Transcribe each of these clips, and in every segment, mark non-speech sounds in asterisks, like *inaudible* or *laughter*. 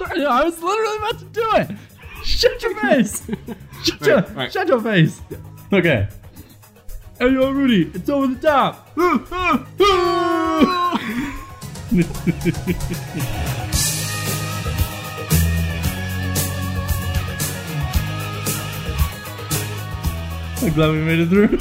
I was literally about to do it. Shut your face. *laughs* Shut, your, Right, right. shut your face. Okay. Hey, yo, Rudy, it's over the top. *laughs* I'm glad we made it through.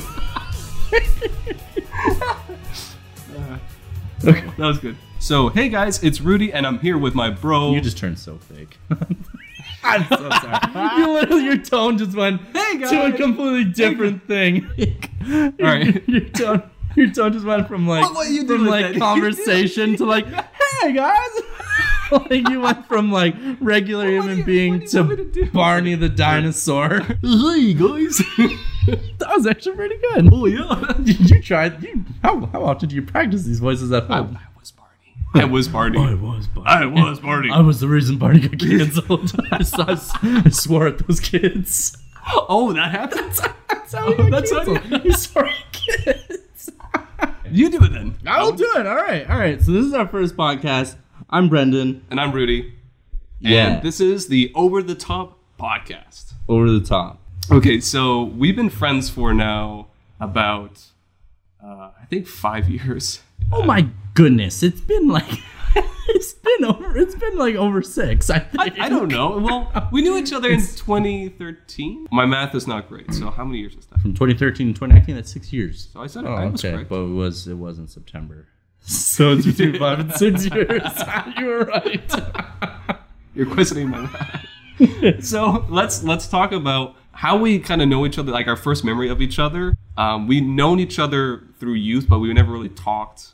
Okay, *laughs* uh, that was good. So, hey guys, it's Rudy, and I'm here with my bro. You just turned so fake. *laughs* I'm so sorry. *laughs* you literally, your tone just went Hey, to a completely different thing. *laughs* All right. your tone, your tone just went from like What- what you from like that? conversation to like, hey guys. like you went from like regular What human you- being what do you want me to to? Barney the dinosaur. hey guys. that was actually pretty good. oh yeah. Did you try? You, how how often do you practice these voices at I, home? was Barney. I was Barney. I was Barney. I was the reason Barney got *laughs* canceled. *laughs* I, I, I swore at those kids. oh, that happened. That's how *laughs* he got That's how you- canceled. You swore at kids. You do it then. I'll do it. All right. All right. So this is our first podcast. I'm Brendan. And I'm Rudy. Yeah. And this is the Over the Top podcast. Over the top. Okay, so we've been friends for now about, uh, I think, five *laughs* years. Oh my goodness. It's been like *laughs* it's been over it's been like over six. I I, think. I don't know. Well, *laughs* we knew each other in 2013. My math is not great, so how many years is that? From 2013 to 2019, that's six years. So I said it. Oh, I was okay. correct. But it was it was in September. So it's between five and six years. you were right. You're questioning my math. so let's let's talk about how we kind of know each other, like our first memory of each other. Um, we known each other through youth, but we never really talked.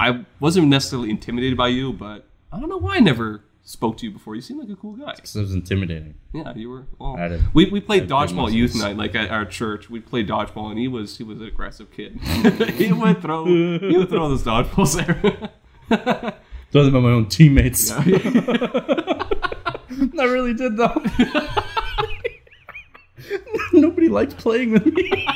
I wasn't necessarily intimidated by you, but I don't know why I never spoke to you before. You seem like a cool guy. It was intimidating. Yeah, you were. Well, I did- we, we played dodgeball youth night, like at our church. We played dodgeball, and he was he was an aggressive kid. *laughs* *laughs* he would throw he would throw those dodgeballs there. Those about my own teammates. *laughs* I really did though. Nobody liked playing with me.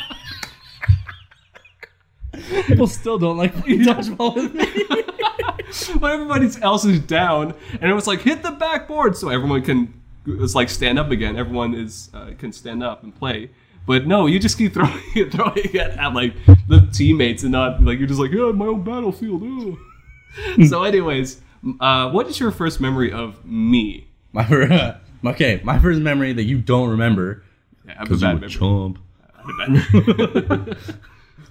People still don't like playing dodgeball with me. *laughs* but everybody else is down, and it was like hit the backboard so everyone can it's like stand up again. Everyone is uh, can stand up and play. But no, you just keep *laughs* throwing it, throwing it at like the teammates, and not like you're just like yeah, my own battlefield. ooh." so, anyways, uh, what is your first memory of me? My fir- *laughs* okay, my first memory that you don't remember Yeah, I have a because you bad were memory. chump. I have a bad memory.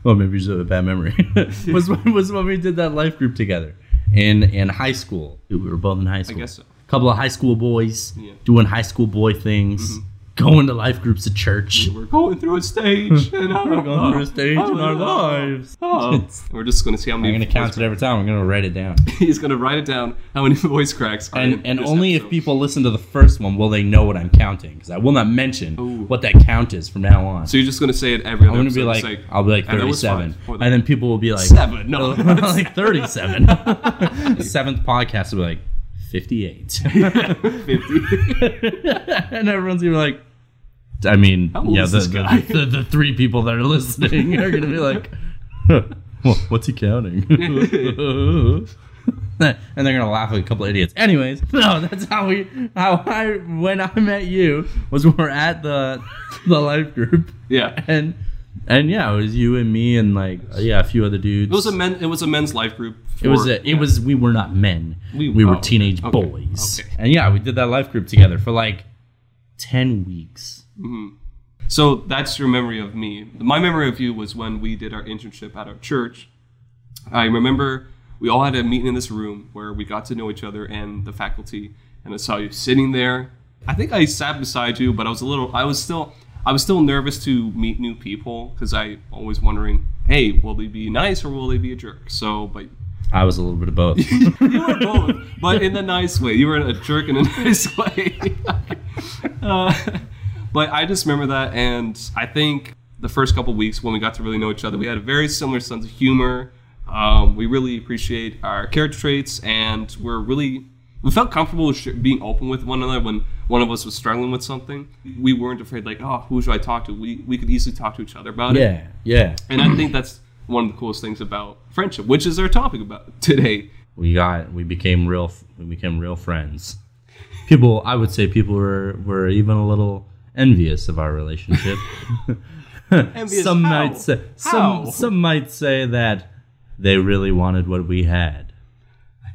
Well, maybe have a bad memory. *laughs* was when, was when we did that life group together in in high school. We were both in high school. I guess so. couple of high school boys Yeah. Mm-hmm. doing high school boy things, going to life groups at church. We're going through a stage, *laughs* and We're going through a stage in our oh, lives. Oh, *laughs* we're just gonna see how many. I'm gonna count it every time. I'm gonna write it down. *laughs* He's gonna write it down. How many voice cracks? Are And in and only episode. if people listen to the first one will they know what I'm counting. Because I will not mention Ooh. what that count is from now on. So you're just gonna say it every other time. I'm gonna be episode, like, I'll be like "And 37, five." Or and then people will be like seven. No, like 37. The seventh podcast will be like 58, *laughs* fifty. and everyone's gonna be like, I mean, How old yeah, is the, this the, guy? the, the three people that are listening are gonna be like, *laughs* huh, what's he counting? *laughs* and they're gonna laugh like a couple idiots. Anyways, no, that's how we how I when I met you was when we're at the the life group yeah. and and yeah, it was you and me and like yeah a few other dudes. It was a men. It was a men's life group. It was a, it was we were not men. We- We, were oh, teenage okay, boys. okay. And yeah, we did that life group together for like 10 weeks. Mm-hmm. So that's your memory of me. My memory of you was when we did our internship at our church. I remember we all had a meeting in this room where we got to know each other and the faculty, and I saw you sitting there. I think I sat beside you, but I was a little. I was still. I was still nervous to meet new people because I always wondering, hey, will they be nice or will they be a jerk? So, but I was a little bit of both. *laughs* you were both, but in a nice way. You were a jerk in a *laughs* nice way. *laughs* uh, but I just remember that, and I think the first couple weeks when we got to really know each other, we had a very similar sense of humor. Um, we really appreciate our character traits, and we're really we felt comfortable sh- being open with one another when one of us was struggling with something. We weren't afraid, like, oh, who should I talk to? We we could easily talk to each other about it. yeah, yeah. And I think that's one of the coolest things about friendship, which is our topic about today. We got we became real we became real friends. people, I would say, people were were even a little envious of our relationship. *laughs* Envious some how? might say How? some some might say that they really wanted what we had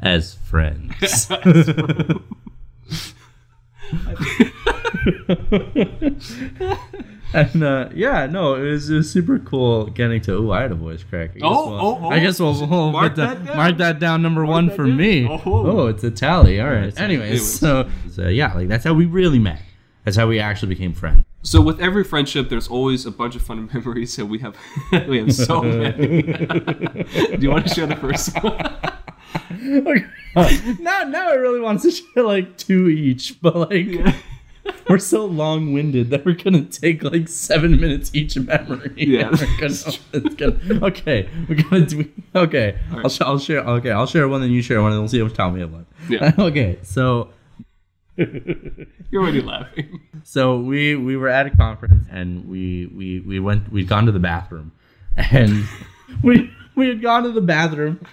as friends. *laughs* *laughs* and uh, yeah, no, it was, it was super cool getting to. Oh, I had a voice crack. I guess Oh, we'll, oh, oh. I guess we'll, we'll Mark that down. mark that down. Number one for down. me. Oh. Oh, it's a tally. All right. Anyways. Anyways, so, so yeah, like that's how we really met. That's how we actually became friends. So with every friendship, there's always a bunch of fun *laughs* memories, and we have *laughs* we have so *laughs* many. Do you want to share the first one? now, now I really want to share like two each, but like *laughs* we're so long winded that we're gonna take like seven minutes each memory. Yeah, *laughs* gonna- *laughs* gonna- okay, we're gonna do. Okay, I'll, sh- I'll share. Okay, I'll share one, then you share one, and we'll see much time we have left. Yeah. okay, so You're already laughing. so we we were at a conference and we we we went we'd gone to the bathroom and we we had gone to the bathroom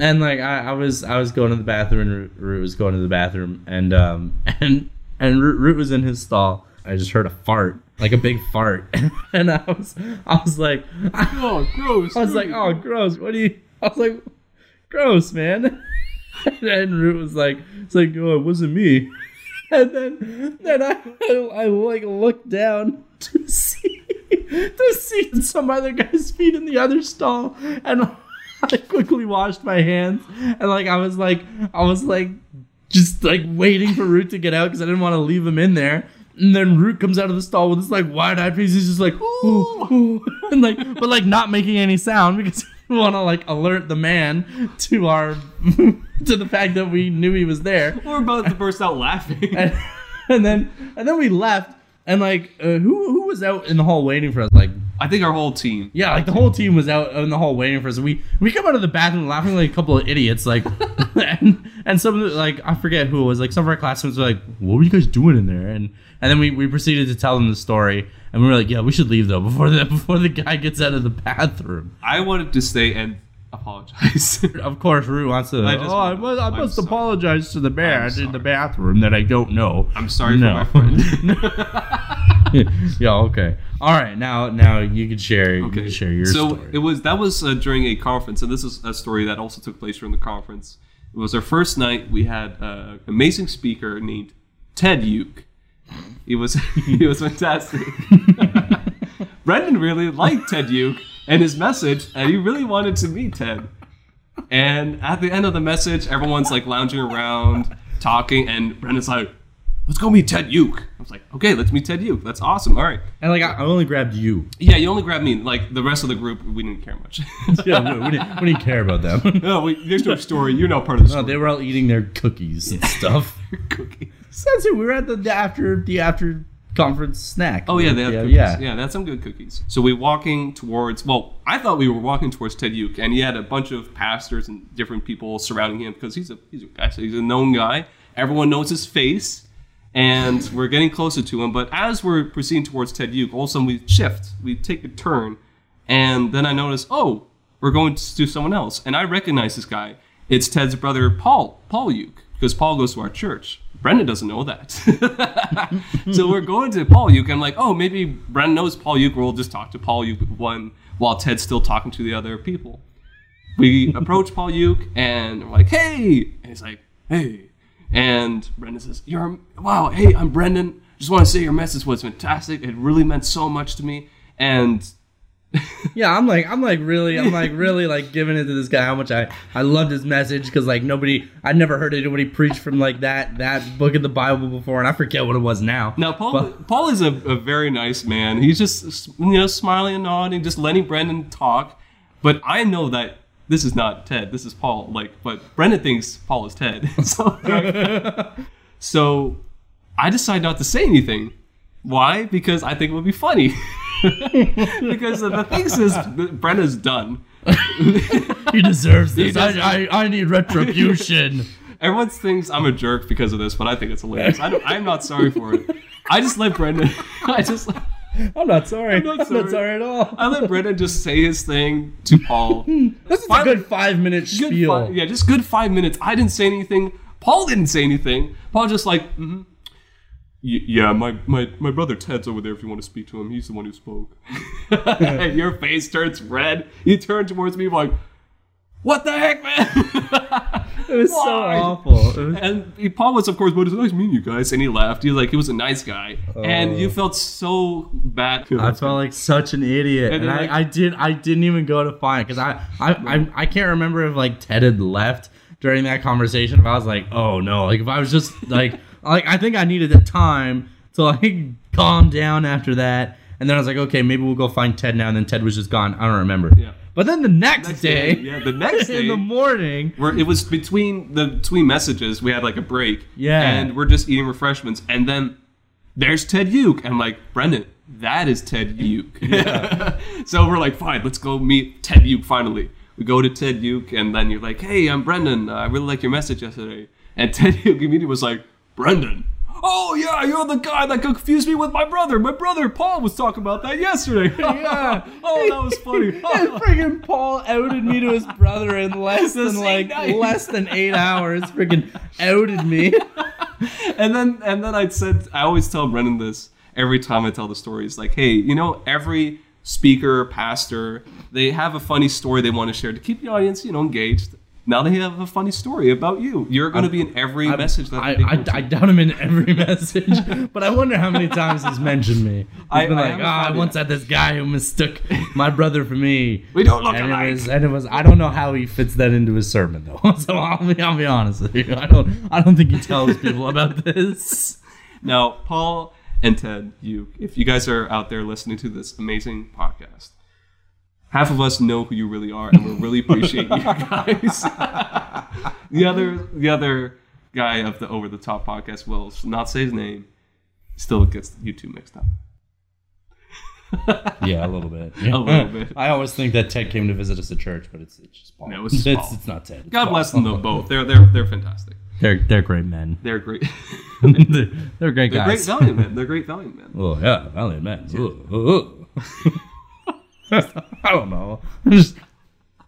and like I, I was I was going to the bathroom and Root was going to the bathroom and um and and Root, Root was in his stall. I just heard a fart like a big fart. *laughs* And I was I was like Oh, gross. I was like oh gross. What do you I was like gross man. *laughs* And Root was like it's like oh it wasn't me. *laughs* And then then I, I, I like looked down to see to see some other guy's feet in the other stall. And I quickly washed my hands. And like I was like I was like just like waiting for Root to get out because I didn't want to leave him in there. And then Root comes out of the stall with this like wide-eyed face. He's just like, ooh, ooh, *laughs* and like, but like not making any sound because we want to like alert the man to our *laughs* to the fact that we knew he was there We're about to burst out laughing. *laughs* and, and then and then we left and like uh, who who was out in the hall waiting for us like I think our whole team. yeah like the whole team was out in the hall waiting for us we we come out of the bathroom laughing like a couple of idiots like *laughs* and and some of the, like I forget who it was like some of our classmates were like what were you guys doing in there and and then we, we proceeded to tell them the story and we were like yeah we should leave though before the *laughs* before the guy gets out of the bathroom I wanted to stay and apologize. *laughs* of course Rue wants to I oh, just oh I must, I must sorry. apologize to the man in the bathroom that I don't know I'm sorry No. for my friend. yeah. Okay. All right. Now, now you can share. You can share your so story. it was that was uh, during a conference, and this is a story that also took place during the conference. It was our first night. We had an amazing speaker named Ted Uke. He was *laughs* he was fantastic. *laughs* Brendan really liked Ted Uke and his message, and he really wanted to meet Ted. And at the end of the message, everyone's like lounging around, talking, and Brendan's like, "Let's go meet Ted Uke." I was like, "Okay, let's meet Ted Uke. That's awesome. All right." and like, I, only grabbed you. Yeah, you only grabbed me. Like the rest of the group, we didn't care much. *laughs* Yeah, we, we didn't, we didn't care about them. *laughs* no, we, there's no story. You're not part of the No, story. they were all eating their cookies and stuff. *laughs* cookies. That's it. We were at the, the after the after conference snack. Oh yeah, they have yeah, cookies. yeah. Yeah. that's some good cookies. So we're walking towards. Well, I thought we were walking towards Ted Uke, and he had a bunch of pastors and different people surrounding him because he's a he's a guy. So he's a known guy. Everyone knows his face, and we're getting closer to him. But as we're proceeding towards Ted Uke, all of a sudden we shift. We take a turn, and then I notice, oh, we're going to someone else, and I recognize this guy. It's Ted's brother, Paul, Paul Uke, because Paul goes to our church. Brendan doesn't know that. *laughs* so we're going to Paul Uke. I'm like, oh, maybe Brendan knows Paul Uke. We'll just talk to Paul Uke one while Ted's still talking to the other people. We approach Paul Uke and we're like, hey. And he's like, hey. And Brendan says, you're, wow, hey, I'm Brendan. Just want to say your message was fantastic. It really meant so much to me. And *laughs* Yeah, I'm like, I'm like really, I'm like really like giving it to this guy how much I I loved his message because like nobody, I'd never heard anybody preach from like that that book of the Bible before, and I forget what it was now. Now, Paul, But- Paul is a, a very nice man. He's just you know smiling and nodding, just letting Brendan talk. But I know that this is not Ted. This is Paul. Like, but Brendan thinks Paul is Ted. *laughs* so, *laughs* so I decide not to say anything. Why? Because I think it would be funny. *laughs* because the thing is, Brendan's done. he deserves this. does- I, I I need retribution. Everyone thinks I'm a jerk because of this, but I think it's hilarious. I don't, I'm not sorry for it. I just let Brendan. I just. *laughs* I'm not sorry. I'm not not sorry. sorry, at all. I let Brendan just say his thing to Paul. *laughs* This is Five- a good five minute Good spiel. fi- yeah, just good five minutes. I didn't say anything. Paul didn't say anything. Paul just like, mm-hmm. Yeah, my, my, my brother Ted's over there if you want to speak to him. He's the one who spoke. and *laughs* your face turns red. You turn towards me like, what the heck, man? *laughs* It was so awful. Was- and he, Paul was, of course, but it's nice meeting you guys. And he left. He was like, he was a nice guy. and you oh. felt so bad. I felt like such an idiot, And and, I, like- I did I didn't even go to find because I, I I I can't remember if like Ted had left during that conversation. If I was like, oh no, like if I was just like *laughs* like I think I needed the time to like calm down after that, and then I was like, okay, maybe we'll go find Ted now. And then Ted was just gone. I don't remember. Yeah. But then the next, Next day, day, yeah, the next *laughs* day- in the morning, where it was between the between messages, we had like a break. Yeah. And we're just eating refreshments, and then there's Ted Uke. I'm like, Brendan, that is Ted Uke. *laughs* so we're like, fine, let's go meet Ted Uke finally. We go to Ted Uke, and then you're like, hey, I'm Brendan. Uh, I really like your message yesterday. And *laughs* Ted Uke immediately was like, Brendan. Oh yeah, you're the guy that confused me with my brother. My brother Paul was talking about that yesterday. *laughs* Yeah. oh, that was funny. *laughs* And freaking Paul outed me to his brother in *laughs* less than like night. less than eight hours. Freaking outed me. and then and then I said I always tell Brendan this every time I tell the story. It's like, hey, you know, every speaker, pastor, they have a funny story they want to share to keep the audience, you know, engaged. Now they have a funny story about you. You're going to be in every message that I, I. I doubt him in every *laughs* message, but I wonder how many times he's mentioned me. He's I- been I like, "Oh, I once had this guy who mistook my brother for me." We don't look and alike. It was, and it was. I don't know how he fits that into his sermon, though. *laughs* So I'll be, I'll be honest with you. I don't. I don't think he tells people about *laughs* this. Now, Paul and Ted, you, if you guys are out there listening to this amazing podcast, half of us know who you really are, and we really appreciate you *laughs* guys. *laughs* the other, the other guy of the over the top podcast will not say his name. Still gets you two mixed up. Yeah, a little bit. *laughs* A little bit. I always think that Ted came to visit us at church, but it's, it's just Paul. No, it's just it's, it's not Ted. It's God Paul. bless them though both. They're they're they're fantastic. They're they're great men. They're great. they're, they're great They're great guys. valiant men. They're great valiant men. Oh yeah, valiant men. Ooh, ooh, ooh. *laughs* I don't know. I'm just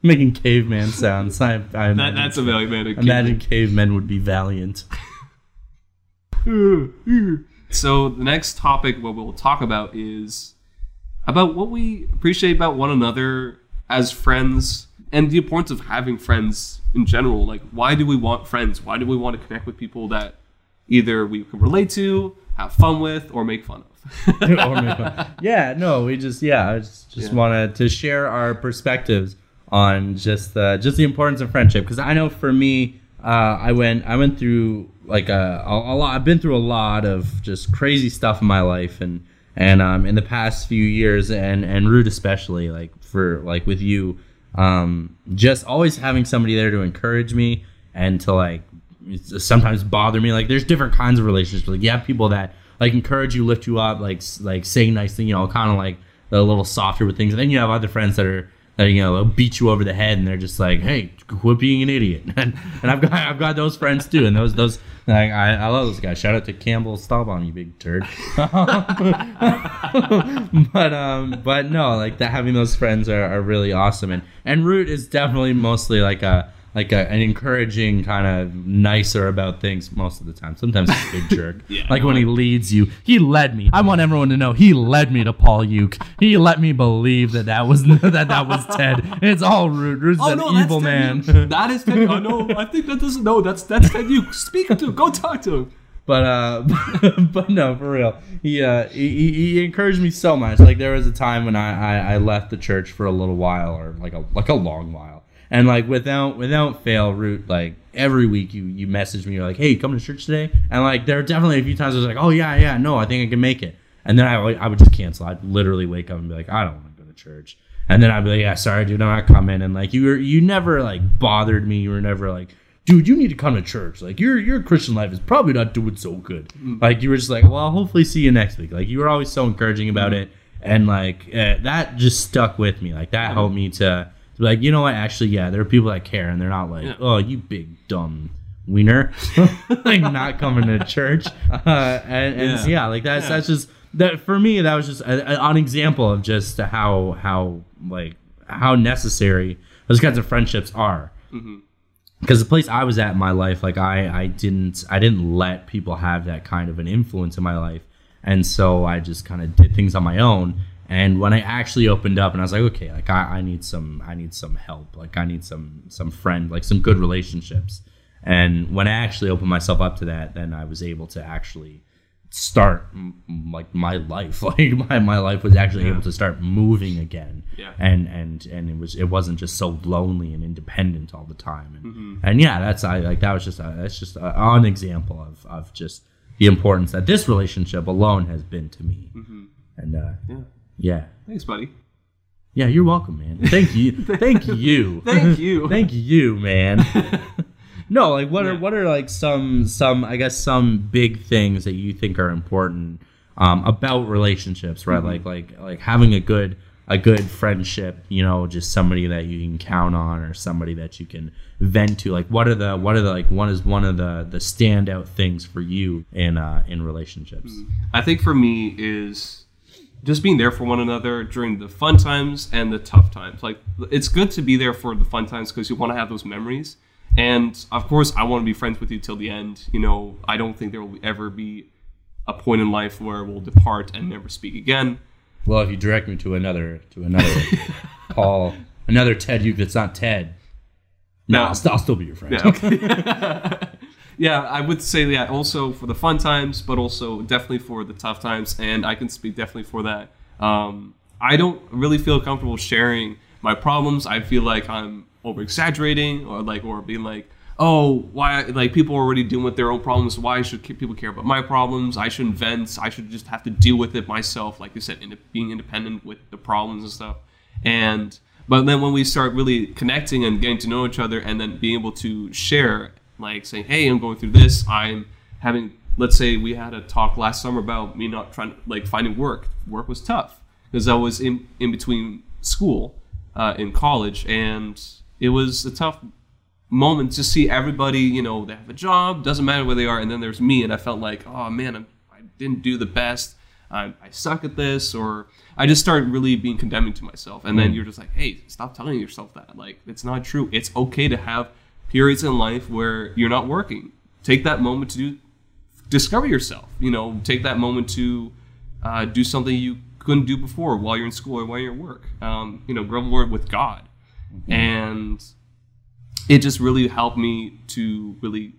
making caveman sounds. I, I That, that's a valiant man. imagine cavemen would be valiant. *laughs* So the next topic, what we'll talk about is about what we appreciate about one another as friends and the importance of having friends in general. Like, why do we want friends? Why do we want to connect with people that either we can relate to, have fun with, or make fun of? Or make fun. yeah, no, we just yeah, I just, just Yeah. wanted to share our perspectives on just uh, just the importance of friendship because I know for me, uh, I went I went through like a, a, a lot. I've been through a lot of just crazy stuff in my life and and um, in the past few years and and Root especially like for like with you, um, just always having somebody there to encourage me and to like sometimes bother me. Like there's different kinds of relationships. Like you have people that like encourage you, lift you up, like like saying nice things, you know, kind of like a little softer with things. And then you have other friends that are that you know beat you over the head and they're just like, hey, quit being an idiot. *laughs* And, and I've got I've got those friends too. And those those like, I I love those guys. Shout out to Campbell Staubon, you big turd. *laughs* but um but no like that having those friends are, are really awesome and and root is definitely mostly like a like a, an encouraging kind of nicer about things most of the time sometimes he's a big *laughs* jerk Yeah. like when he leads you he led me i want everyone to know he led me to paul uke he let me believe that that was *laughs* that that was ted it's all root root's an evil man that is Ted. Oh no, I think that doesn't. No, that's that's Ted. You speak to. Go talk to him. but uh *laughs* but no for real he uh he, he he encouraged me so much like there was a time when I, I i left the church for a little while or like a like a long while and like without without fail root like every week you you message me you're like hey coming to church today? And like there are definitely a few times i was like oh yeah yeah no i think i can make it. And then i would- i would just cancel. I'd literally wake up and be like i don't want to go to church. And then i'd be like yeah sorry dude i'm not coming. And like you were you never like bothered me. You were never like dude, you need to come to church. Like your your Christian life is probably not doing so good. Mm. Like you were just like, well, I'll hopefully see you next week. Like you were always so encouraging about mm. it, and like uh, that just stuck with me. Like that mm. helped me to, like, you know what? Actually, yeah, there are people that care, and they're not like, Yeah. oh, you big dumb wiener, *laughs* like not coming to church. *laughs* Uh, and and Yeah. yeah. like that's Yeah. that's just that for me. That was just a, a- an example of just how how like how necessary those kinds of friendships are because the place I was at in my life, like I, I didn't, I didn't let people have that kind of an influence in my life, and so I just kind of did things on my own. And when I actually opened up, and I was like, okay, like I, I need some, I need some help, like I need some, some friend, like some good relationships. And when I actually opened myself up to that, then I was able to actually start m- like my life *laughs* like my, my life was actually Yeah. able to start moving again Yeah. and and and it was it wasn't just so lonely and independent all the time and Mm-hmm. and yeah that's i like that was just a, that's just a, an example of of just the importance that this relationship alone has been to me and uh Mm-hmm. Yeah. Yeah. Thanks, buddy. yeah you're welcome man. Thank you. *laughs* Thank you. *laughs* Thank you. *laughs* thank you man. No like what are what are like some some i guess some big things that you think are important um, about relationships right? Mm-hmm. like like like having a good a good friendship you know just somebody that you can count on or somebody that you can vent to. Like what are the what are the like one is one of the the standout things for you in uh in relationships? I think for me is just being there for one another during the fun times and the tough times. Like it's good to be there for the fun times because you want to have those memories. And of course, I want to be friends with you till the end. You know, I don't think there will ever be a point in life where we'll depart and never speak again. well if you direct me to another to another *laughs* paul another ted you that's not ted no, No. I'll, st- I'll still be your friend Yeah, okay. *laughs* *laughs* yeah, I would say that also for the fun times, but also definitely for the tough times, and I can speak definitely for that. Um, I don't really feel comfortable sharing my problems. I feel like I'm over exaggerating, or like, or being like, oh, why? Like people are already dealing with their own problems. Why should people care about my problems? I shouldn't vent. I should just have to deal with it myself. Like you said, ind- being independent with the problems and stuff. And but then when we start really connecting and getting to know each other, and then being able to share, like saying, "Hey, I'm going through this. I'm having." Let's say we had a talk last summer about me not trying, like finding work. Work was tough because I was in in between school, uh, in college, and it was a tough moment to see everybody. You know, they have a job, doesn't matter where they are, and then there's me, and I felt like, oh man, I'm, I didn't do the best. I, I suck at this, or I just started really being condemning to myself. And then you're just like, hey, stop telling yourself that. Like, it's not true. It's okay to have periods in life where you're not working. Take that moment to do, discover yourself. You know, take that moment to uh, do something you couldn't do before while you're in school or while you're at work. Um, you know, grow more with God. And it just really helped me to really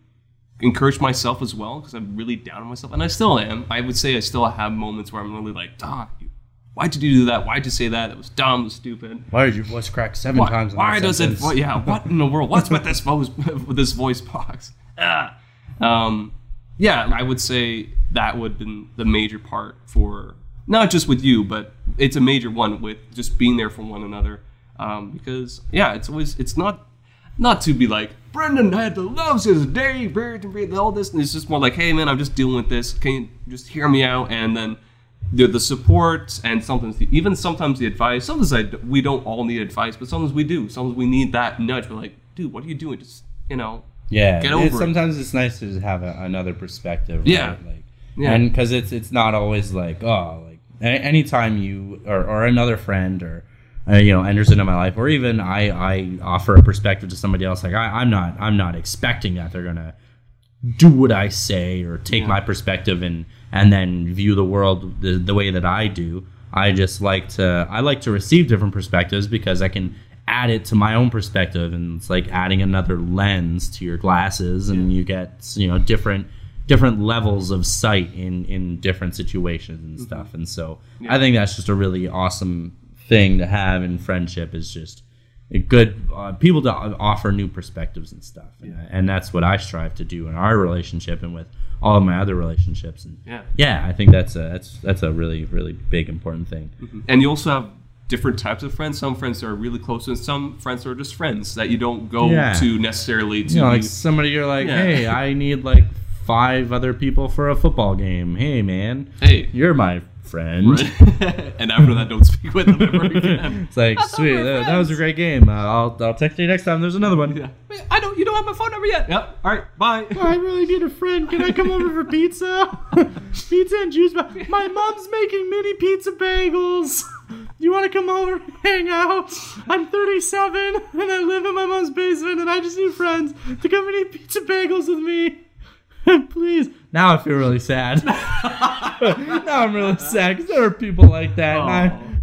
encourage myself as well because I'm really down on myself, and I still am. I would say I still have moments where I'm really like, "Ah, you- why'd you do that? why did you say that? That was dumb, was stupid." Why did your voice crack seven Why, times? in why does it? yeah, what in the world? What's with this voice? with *laughs* this voice box? Ah. Um, yeah, I would say that would have been the major part for not just with you, but it's a major one with just being there for one another. Um, because yeah, it's always it's not not to be like Brendan had loves his day, bird and breathe, all this. And it's just more like, hey man, I'm just dealing with this. Can you just hear me out? And then the the support and sometimes the, even sometimes the advice. Sometimes I, we don't all need advice, but sometimes we do. Sometimes we need that nudge. We're like, dude, what are you doing? Just you know, Yeah, Get over it. sometimes it's nice to have a, another perspective. Yeah. right? like Yeah. and because it's it's not always like oh like anytime you or, or another friend or uh, you know enters into my life or even I I offer a perspective to somebody else like I, I'm not I'm not expecting that they're gonna do what I say or take Yeah. my perspective and and then view the world the, the way that I do. I just like to I like to receive different perspectives because I can add it to my own perspective and it's like adding another lens to your glasses and you get you know different different levels of sight in in different situations and mm-hmm. stuff and so I think that's just a really awesome thing to have in friendship is just good uh, people to offer new perspectives and stuff and, and that's what I strive to do in our relationship and with all of my other relationships and Yeah. yeah I think that's a that's that's a really really big important thing and you also have different types of friends. Some friends are really close, and some friends are just friends that you don't go Yeah. to necessarily to. you know like somebody you're like Yeah. hey I need like five other people for a football game hey man hey, you're my friend *laughs* and after that, don't speak with them ever *laughs* again. it's like thought sweet that, that was a great game uh, I'll I'll text you next time there's another one Yeah. Wait, I don't. You don't have my phone number yet. Yep. All right. Bye. *laughs* I really need a friend. Can I come over for pizza? pizza and juice. My mom's making mini pizza bagels. you want to come over and hang out? I'm 37 and I live in my mom's basement and I just need friends to come and eat pizza bagels with me. Please. Now I feel really sad. *laughs* now I'm really sad because there are people like that, and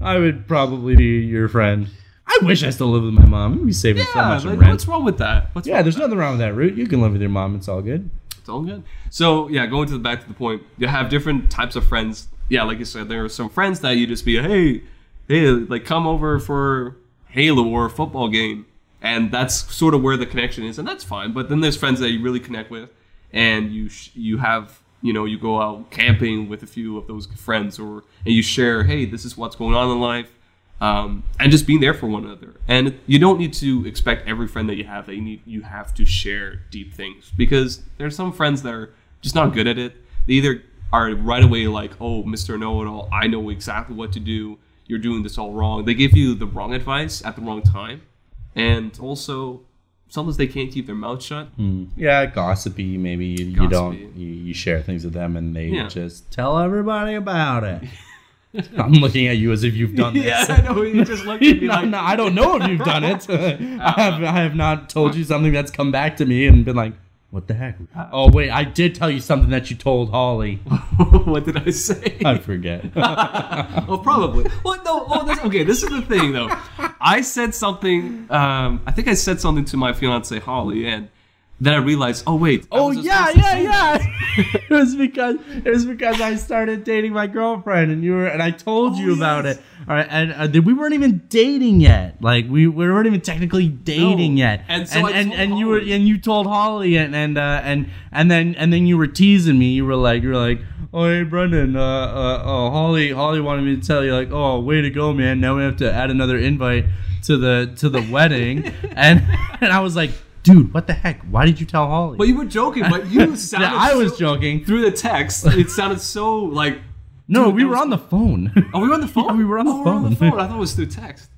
I, I would probably be your friend. I wish I still lived with my mom. I'd be saving so Yeah, much in like, rent. what's wrong with that? What's Yeah, there's nothing wrong with that, Root. You can live with your mom. It's all good. It's all good. So yeah, going to the back to the point, you have different types of friends. Yeah, like you said, there are some friends that you just be, hey, hey, like come over for Halo or a football game, and that's sort of where the connection is, and that's fine. But then there's friends that you really connect with, and you you have you know you go out camping with a few of those friends, or and you share, hey, this is what's going on in life. Um, and just being there for one another, and you don't need to expect every friend that you have that you need. You have to share deep things because there's some friends that are just not good at it. They either are right away like, "Oh, Mister Know It All, I know exactly what to do. You're doing this all wrong." They give you the wrong advice at the wrong time, and also sometimes they can't keep their mouth shut. Hmm. Yeah, gossipy. Maybe you, you don't you, you share things with them, and they Yeah. just tell everybody about it. *laughs* I'm looking at you as if you've done *laughs* this. Yeah, I know. You just look at me *laughs* No, like, no, I don't know if you've done it. I have I have not told you something that's come back to me and been like, what the heck? Oh wait, I did tell you something that you told Holly. *laughs* what did I say? I forget. *laughs* oh, probably. Well, no. Oh, this, okay. This is the thing, though. I said something. Um, I think I said something to my fiance Holly, and then I realized, oh wait. Oh yeah, yeah, yeah. *laughs* it was because it was because I started dating my girlfriend, and you were, and I told you Oh, about yes. it. All right, and uh, we weren't even dating yet. Like we, we weren't even technically dating No. yet. And so and and, and you were and you told Holly, and and uh, and and then and then you were teasing me. You were like, you were like, oh hey Brendan, uh, uh, oh Holly, Holly wanted me to tell you like, oh way to go, man. Now we have to add another invite to the to the wedding, *laughs* and and I was like. Dude, what the heck? Why did you tell Holly? But you were joking. But you *laughs* sounded. Yeah, I was so- joking. through the text. It sounded so like. No, Dude, we were was- on the phone. *laughs* Oh, we were on the phone. Yeah, we were on the oh, we were on the phone. phone. I thought it was through text.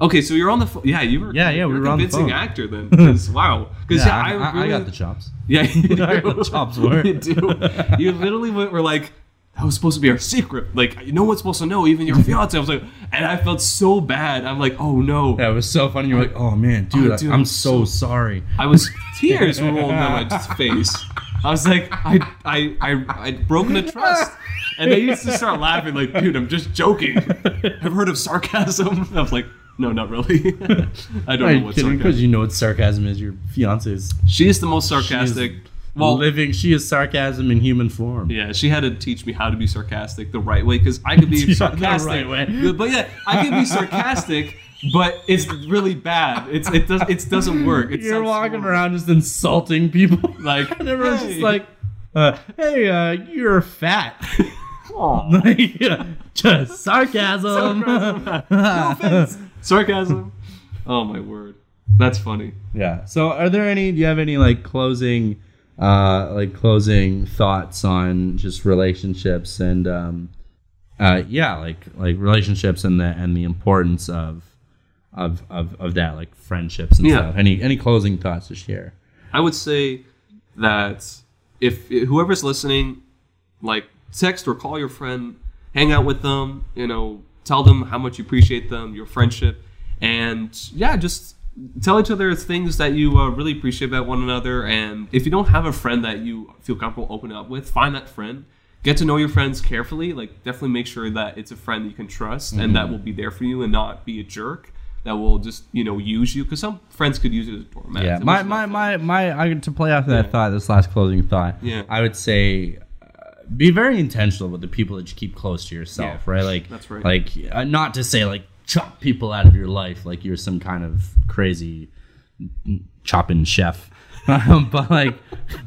Okay, so you're on the phone. Yeah, you were. *laughs* Yeah, yeah, we were a on the phone. convincing phone. actor then. *laughs* 'cause, wow. Because yeah, yeah, I, I, really, I got the chops. Yeah, you. I got the chops it. you do. You literally went, were like, that was supposed to be our secret. Like, no one's supposed to know, even your fiance. I was like, and I felt so bad. I'm like, oh no. Yeah, it was so funny. You were like, "Oh man, dude, Oh, dude, I, am I'm so, so- sorry." I was tears rolling down my face. I was like, I, I, I, I'd broken a trust. And they used to start laughing, like, dude, I'm just joking. I've heard of sarcasm. *laughs* I was like, no, not really. *laughs* I don't Are know what kidding? Because you know what sarcasm is. Your fiance is She is the most sarcastic. well, living. She is sarcasm in human form. Yeah, she had to teach me how to be sarcastic the right way because I could be *laughs* sarcastic. right way. But yeah, I can be sarcastic, but it's really bad. It's it does it doesn't work. It You're walking horrible. around just insulting people, like *laughs* and everyone's hey. just like, uh, "Hey, uh, you're fat." *laughs* Aw. *laughs* like, yeah, just sarcasm. sarcasm. Oh my word, that's funny. Yeah. So, are there any? Do you have any like closing, uh, like closing thoughts on just relationships and, um, uh, yeah, like like relationships and the and the importance of, of of of that, like friendships and Yeah. stuff. Any any closing thoughts to share? I would say that if whoever's listening, like text or call your friend, hang out with them, you know, tell them how much you appreciate them, your friendship, and yeah, just tell each other things that you uh, really appreciate about one another. And if you don't have a friend that you feel comfortable opening up with, find that friend. Get to know your friends carefully. Like, definitely make sure that it's a friend that you can trust and that will be there for you and not be a jerk that will just you know use you because some friends could use it as a doormat. Yeah, my my, my my I to play off of that Yeah. thought, this last closing thought. Yeah. I would say uh, be very intentional with the people that you keep close to yourself, Yeah, right? Like that's right. Like uh, not to say like chop people out of your life like you're some kind of crazy chopping chef. *laughs* But like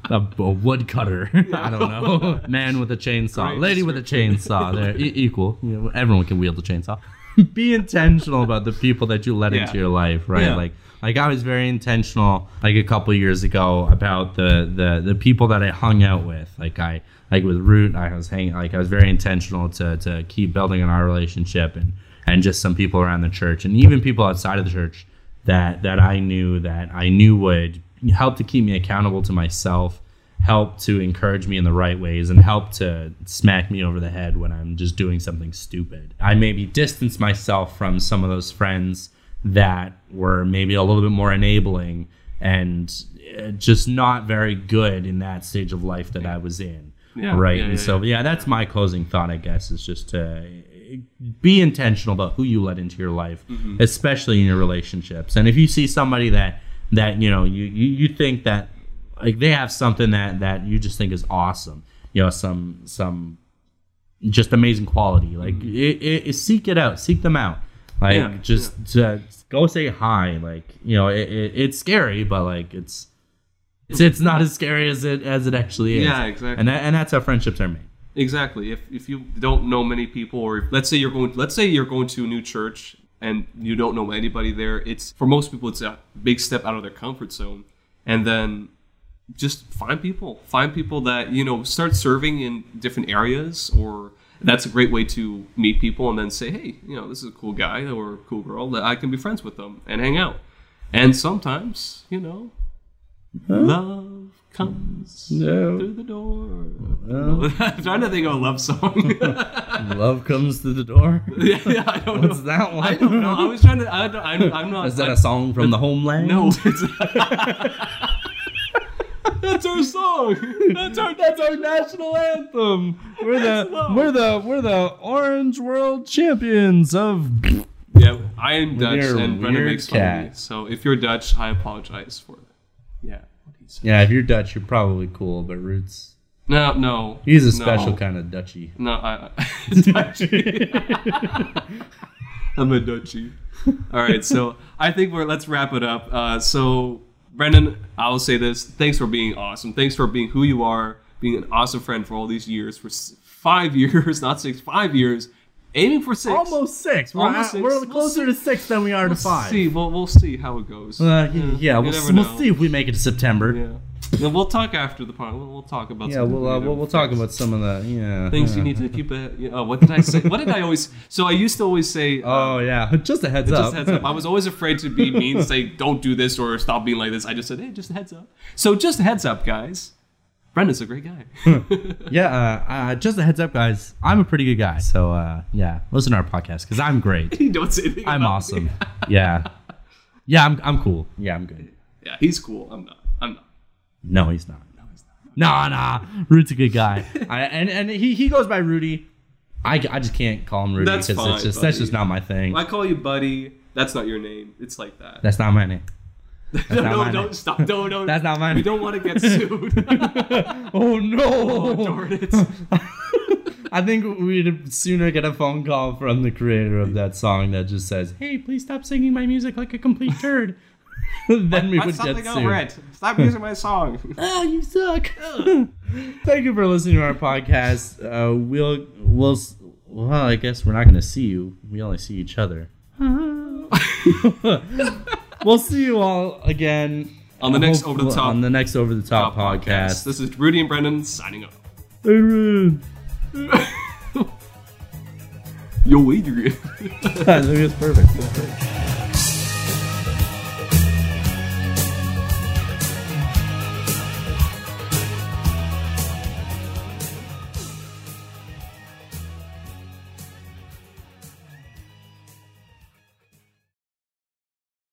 a, a woodcutter, *laughs* I don't know, *laughs* man with a chainsaw, Great lady with a chainsaw, they're e- equal. You know, everyone can wield a chainsaw. *laughs* Be intentional about the people that you let Yeah. into your life, right? Yeah. Like like I was very intentional like a couple years ago about the the the people that I hung out with. Like I like with Root, I was hanging like I was very intentional to to keep building on our relationship and and just some people around the church and even people outside of the church that that I knew that I knew would help to keep me accountable to myself, help to encourage me in the right ways and help to smack me over the head when I'm just doing something stupid. I maybe distance myself from some of those friends that were maybe a little bit more enabling and uh, just not very good in that stage of life that I was in. Yeah, right. yeah, and yeah, so, yeah, that's my closing thought, I guess, is just to be intentional about who you let into your life, Mm-hmm. especially in your relationships. And if you see somebody that, that, you know, you, you, you think that like they have something that, that you just think is awesome, you know, some, some just amazing quality, like it, it, it- seek it out, seek them out. Like Mm-hmm. Yeah, just uh, go say hi. Like, you know, it, it, it's scary, but like it's, it's, it's not as scary as it, as it actually is. Yeah, exactly. And that, and that's how friendships are made. Exactly. If if you don't know many people, or if, let's say you're going, let's say you're going to a new church and you don't know anybody there, it's for most people it's a big step out of their comfort zone, and then just find people, find people that you know, start serving in different areas, or that's a great way to meet people, and then say, hey, you know, this is a cool guy or a cool girl that I can be friends with them and hang out, and sometimes, you know, love comes No. through the door. *laughs* I'm trying to think of a love song. *laughs* Love *laughs* comes to the door. yeah, yeah, I don't What's know. that one? I don't know. I was trying to. I don't, I'm, I'm not. Is that I- a song from the homeland? No. That's our song. That's our. that's our national anthem. We're the we're the we're the Orange World Champions of. Yeah, I am Dutch, and Brendan weird makes fun of me. So if you're Dutch, I apologize for that. Yeah. What he said. Yeah, if you're Dutch, you're probably cool, but Roots, No, no. he's a no. special kind of Dutchy. No, I. *laughs* Dutchy. *laughs* I'm a Dutchy. All right, so I think we're let's wrap it up. Uh, so Brendan, I will say this: thanks for being awesome. Thanks for being who you are, being an awesome friend for all these years, for five *laughs* years, not six, five years, aiming for six. Almost six. We're, Almost at- six. we're We'll closer to six than we are to We'll five. see. We'll, we'll see how it goes. Uh, yeah, yeah, we'll, we'll see if we make it to September. yeah. We'll talk after the part. We'll, we'll talk about. Yeah, some we'll, uh, we'll we'll talk about some of the yeah things yeah. you need to keep. A, you know, what did I say? What did I always? So I used to always say. uh, *laughs* Oh yeah, *laughs* just a heads up. Just a heads up. I was always afraid to be *laughs* mean, say don't do this or stop being like this. I just said, hey, just a heads up. So just a heads up, guys. Brendan's a great guy. yeah, uh, uh, just a heads up, guys. I'm a pretty good guy, so uh, yeah, listen to our podcast because I'm great. you don't say anything. I'm awesome. Yeah, yeah, I'm I'm cool. Yeah, I'm good. Yeah, he's cool. I'm not. I'm not. No, he's not. No, he's not. Nah, nah. Rudy's a good guy, *laughs* I, and and he he goes by Rudy. I, I just can't call him Rudy That's because fine, it's just that's just not my thing. I call you buddy. That's not your name. It's like that. That's not my name. *laughs* no, not no, my don't name. stop. Don't, *laughs* don't. That's not my We name. don't want to get sued. Oh no! oh, darn it. I think we'd sooner get a phone call from the creator of that song that just says, "Hey, please stop singing my music like a complete turd." *laughs* then we would That's get something sued. over it. Stop using my song. Oh, *laughs* you suck. *laughs* Thank you for listening to our podcast. Uh, we'll we'll well, I guess we're not going to see you. We only see each other. we'll see you all again On the next Over the Top- on the next over the top, Top podcast. This is Rudy and Brendan signing off. Adrian. Yo, Adrian. I think it's perfect. It's perfect.